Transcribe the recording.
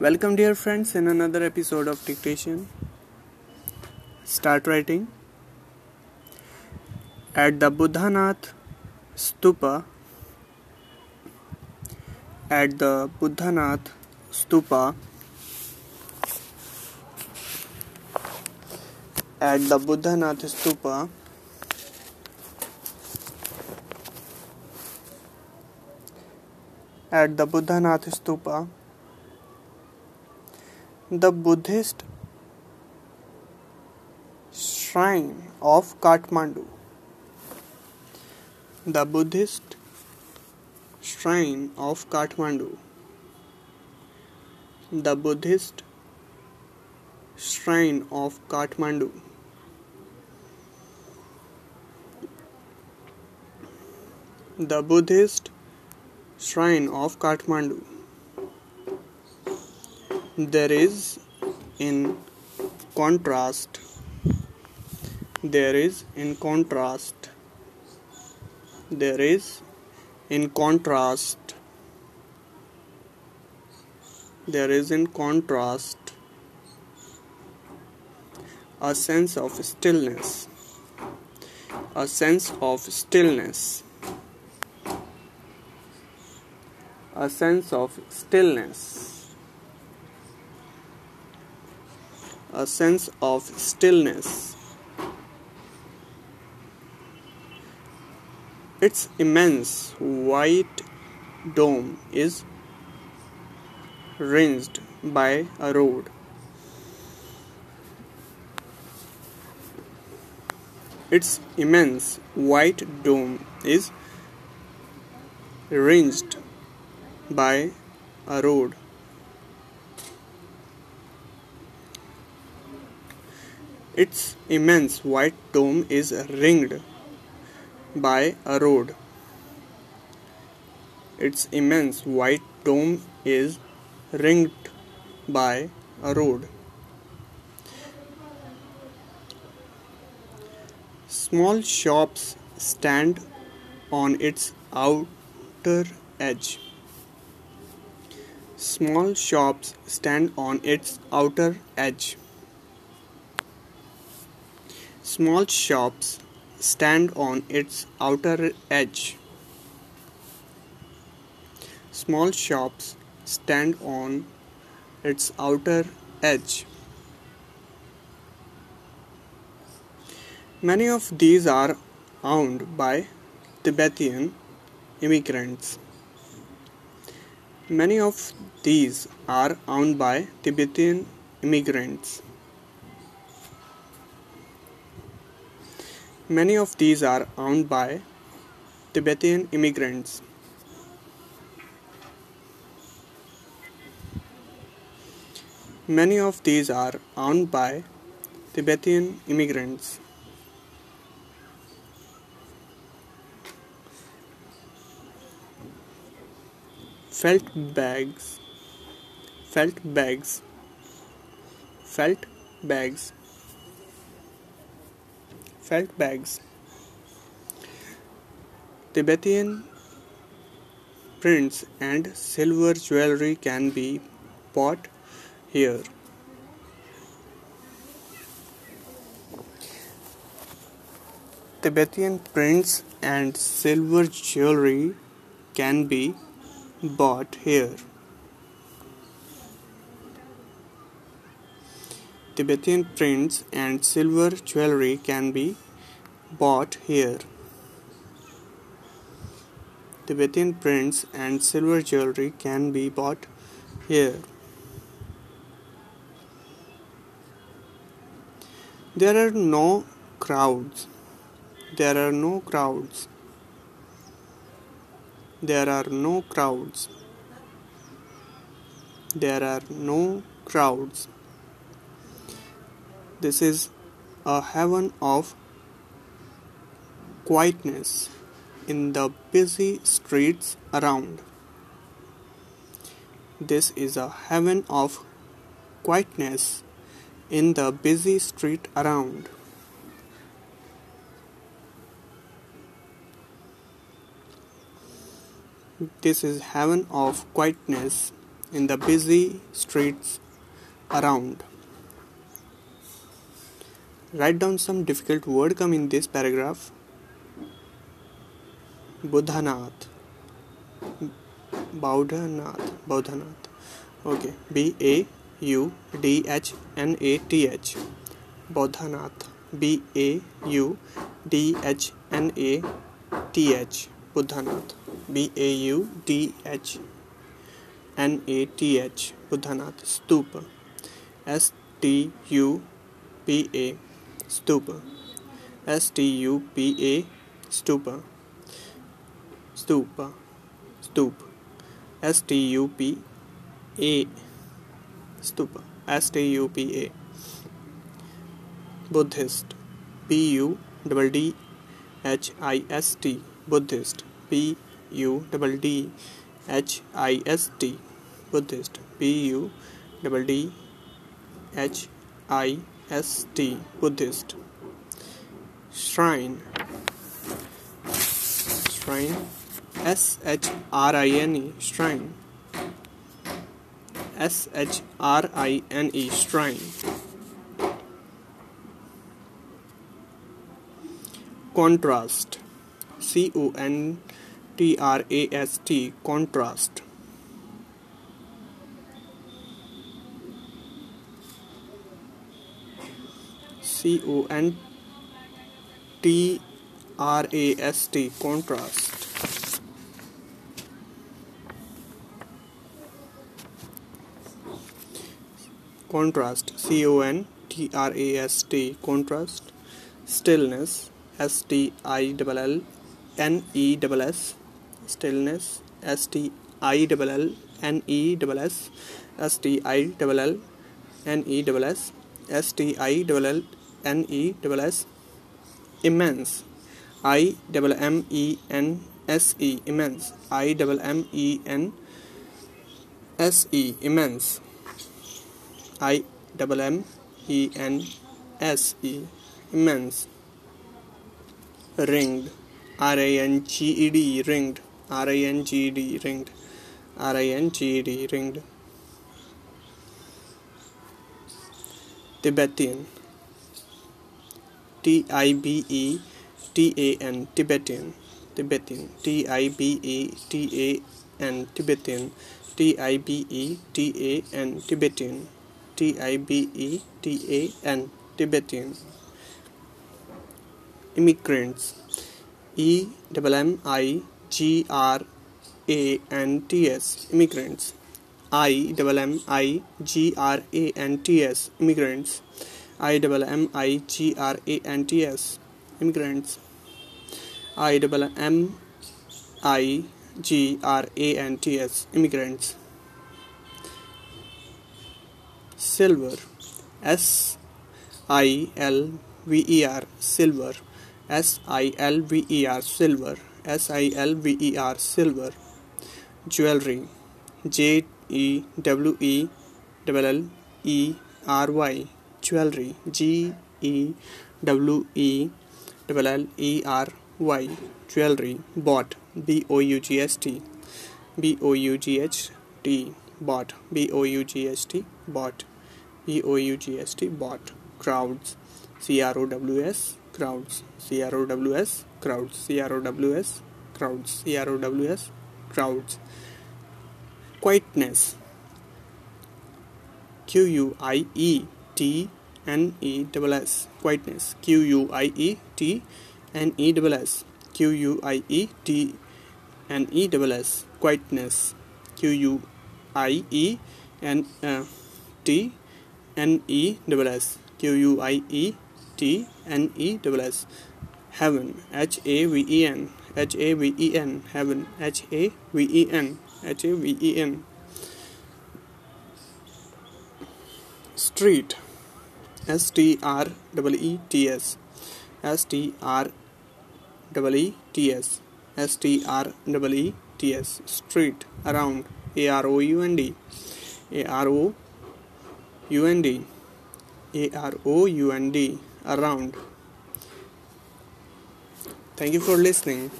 Welcome, dear friends, in another episode of Dictation. Start writing. At the Baudhanath Stupa, at the Baudhanath Stupa, at the Baudhanath Stupa, at the Baudhanath Stupa, the Buddhist shrine of Kathmandu. The Buddhist shrine of Kathmandu. The Buddhist shrine of Kathmandu. The Buddhist shrine of Kathmandu. There is, in contrast, there is, in contrast, there is, in contrast, there is, in contrast, a sense of stillness, a sense of stillness, a sense of stillness. A sense of stillness. Its immense white dome is ringed by a road. Its immense white dome is ringed by a road. Its immense white dome is ringed by a road. Its immense white dome is ringed by a road. Small shops stand on its outer edge. Small shops stand on its outer edge. Small shops stand on its outer edge. Small shops stand on its outer edge. Many of these are owned by Tibetan immigrants. Many of these are owned by Tibetan immigrants. Many of these are owned by Tibetan immigrants. Many of these are owned by Tibetan immigrants. Felt bags, felt bags, felt bags felt bags. Tibetan prints and silver jewelry can be bought here. Tibetan prints and silver jewelry can be bought here. Tibetan prints and silver jewelry can be bought here. Tibetan prints and silver jewelry can be bought here. There are no crowds. There are no crowds. There are no crowds. There are no crowds. This is a heaven of quietness in the busy streets around. This is a heaven of quietness in the busy street around. This is heaven of quietness in the busy streets around. Write down some difficult word come in this paragraph. Buddhanath. Baudhanath. Baudhanath. Okay. B A U D H N A T H. Baudhanath. B A U D H N A T H. Baudhanath. B A U D H N A T H. Baudhanath. Stupa. S T U P A. Stupa. S T U P A. Stupa. Stupa. Stup. S T U P A. Stupa. S T U P A. Buddhist. B U D D H I S T. Buddhist. B U D D H I S T. Buddhist. B U D D H I S T. Buddhist. Shrine. Shrine. S H R I N E. Shrine. S H R I N E. Shrine. Contrast. C O N T R A S T. Contrast. C O N T R A S T. Contrast. Contrast. C O N T R A S T. Contrast. Stillness. S T I L L N E S S. Stillness. S T I L L N E S S. S T I L L N E S S. S T I L L N E S S. Immense. I double M E N S E immense. I double M E N S E immense. I double M E N S E Immense. Ringed. R I N G E D. Ringed. R I N G E D. Ringed. R I N G E D. Ringed. Tibetan. T I B E T A N. Tibetan. Tibetan. T I B E T A N. Tibetan. T I B E T A N. Tibetan. T I B E T A N. Tibetan. Immigrants. E M M I G R A N T S. Immigrants. I M M I G R A N T S. Immigrants. I M M I G R A N T S. Immigrants. I M M I G R A N T S. Immigrants. Silver. S I L V E R. Silver. S I L V E R. Silver. S I L V E R. Silver. Jewelry. J E W E L L E R Y. Jewelry. G E W E L L E R Y. Jewelry. Bought. B O U G S T. B O U G H T. Bought. B O U G S T. Bought. B O U G S T. Bought. Crowds. C R O W S. Crowds. C R O W S. Crowds. C R O W S. Crowds. C R O W S. Crowds. Quietness. Q U I E T N E S S. Quietness. Q U I E T N E S S. Q U I E T N E S S. Quietness. Q U I E N uh, T N E S S. Q U I E T N E S S. Heaven. H A V E N. H A V E N. Heaven. H A V E N. H A V E N. Street. S T R E E T S. S T R E E T S. S T R E E T S. Street. Around. A R O U N D. A R O U N D. A R O U N D. Around. Thank you for listening.